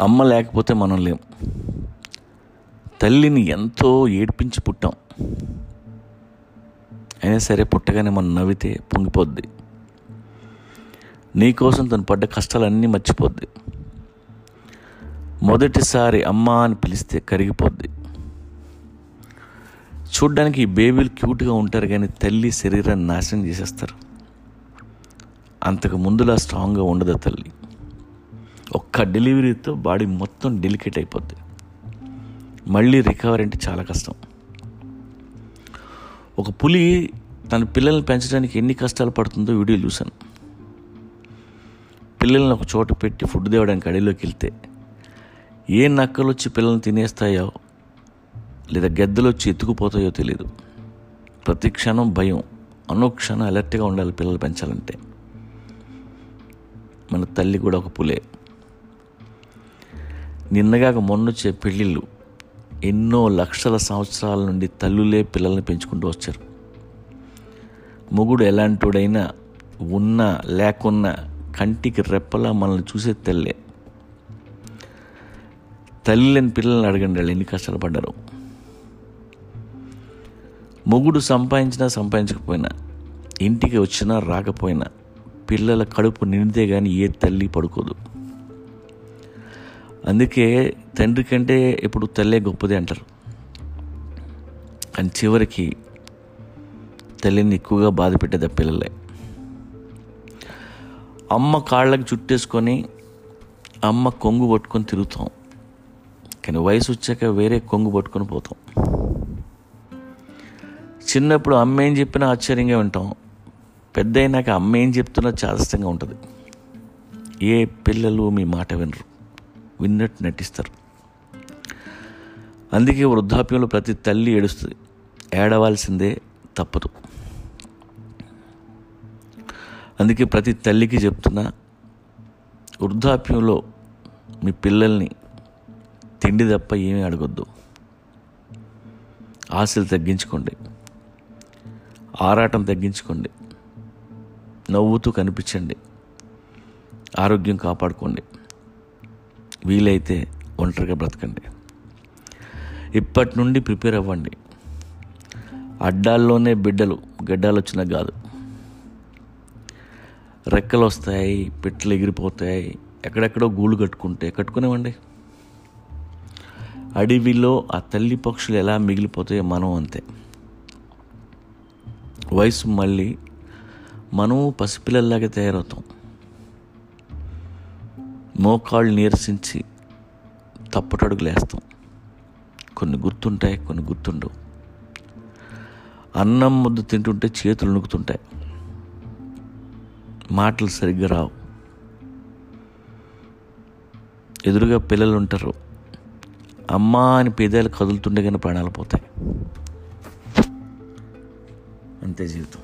అమ్మ లేకపోతే మనం లేం. తల్లిని ఎంతో ఏడ్పించి పుట్టాం. అయినా సరే పుట్టగానే మనం నవ్వితే పొంగిపోద్ది. నీకోసం తను పడ్డ కష్టాలన్నీ మర్చిపోద్ది. మొదటిసారి అమ్మ అని పిలిస్తే కరిగిపోద్ది. చూడ్డానికి ఈ బేబీలు క్యూట్గా ఉంటారు కానీ తల్లి శరీరాన్ని నాశనం చేసేస్తారు. అంతకు ముందులా స్ట్రాంగ్గా ఉండదు ఆ తల్లి. ఒక్క డెలివరీతో బాడీ మొత్తం డెలికేట్ అయిపోద్ది. మళ్ళీ రికవరీ అంటే చాలా కష్టం. ఒక పులి తన పిల్లల్ని పెంచడానికి ఎన్ని కష్టాలు పడుతుందో వీడియో చూశాను. పిల్లల్ని ఒక చోట పెట్టి ఫుడ్ తేవడానికి అడవిలోకి వెళ్తే ఏ నక్కలు వచ్చి పిల్లల్ని తినేస్తాయో లేదా గద్దెలు వచ్చి ఎత్తుకుపోతాయో తెలియదు ప్రతి క్షణం భయం. అనుక్షణం అలర్ట్గా ఉండాలి పిల్లలు పెంచాలంటే. మన తల్లి కూడా ఒక పులే. నిన్నగాక మొన్నొచ్చే పెళ్ళిళ్ళు ఎన్నో లక్షల సంవత్సరాల నుండి తల్లులే పిల్లల్ని పెంచుకుంటూ వచ్చారు. మొగుడు ఎలాంటివాడైనా ఉన్నా లేకున్నా కంటికి రెప్పలా మనల్ని చూసే తల్లే. తల్లి లేని పిల్లల్ని అడగండి వాళ్ళు ఎన్ని కష్టాలు పడ్డారు మొగుడు సంపాదించినా సంపాదించకపోయినా ఇంటికి వచ్చినా రాకపోయినా పిల్లల కడుపు నిండితే కానీ ఏ తల్లి పడుకోదు. అందుకే తండ్రి కంటే ఇప్పుడు తల్లే గొప్పది అంటారు. అని చివరికి తల్లిని ఎక్కువగా బాధ పెట్టేది ఆ పిల్లలే. అమ్మ కాళ్ళకి చుట్టేసుకొని అమ్మ కొంగు పట్టుకొని తిరుగుతాం. కానీ వయసు వచ్చాక వేరే కొంగు పట్టుకొని పోతాం. చిన్నప్పుడు అమ్మ ఏం చెప్పినా ఆశ్చర్యంగా వింటాం. పెద్ద అయినాక అమ్మ ఏం చెప్తున్నా చాదస్తంగా ఉంటుంది. ఏ పిల్లలు మీ మాట వినరు. విన్నట్టు నటిస్తారు. అందుకే వృద్ధాప్యంలో ప్రతి తల్లి ఏడుస్తుంది. ఏడవలసిందే తప్పదు. అందుకే ప్రతి తల్లికి చెప్తున్నా వృద్ధాప్యంలో మీ పిల్లల్ని తిండి తప్ప ఏమీ అడగొద్దు. ఆశలు తగ్గించుకోండి. ఆరాటం తగ్గించుకోండి. నవ్వుతూ కనిపించండి. ఆరోగ్యం కాపాడుకోండి. వీలైతే ఒంటరిగా బ్రతకండి. ఇప్పటి నుండి ప్రిపేర్ అవ్వండి. అడ్డాల్లోనే బిడ్డలు గడ్డాలు వచ్చినా కాదు. రెక్కలు వస్తాయి పిట్టలు ఎగిరిపోతాయి ఎక్కడెక్కడో గూళ్ళు కట్టుకుంటే కట్టుకునేవండి అడవిలో ఆ తల్లి పక్షులు ఎలా మిగిలిపోతాయో మనం అంతే. వయసు మళ్ళీ మనం పసిపిల్లల్లాగా తయారవుతాం. మోకాళ్ళు నీరసించి తప్పటడుగులేస్తాం. కొన్ని గుర్తుంటాయి కొన్ని గుర్తుండవు. అన్నం ముద్దు తింటుంటే చేతులు నొక్కుతుంటాయి. మాటలు సరిగ్గా రావు. ఎదురుగా పిల్లలు ఉంటారు. అమ్మా అని పేదాలు కదులుతుండే కానీ ప్రాణాలు పోతాయి. అంతే జీవితం.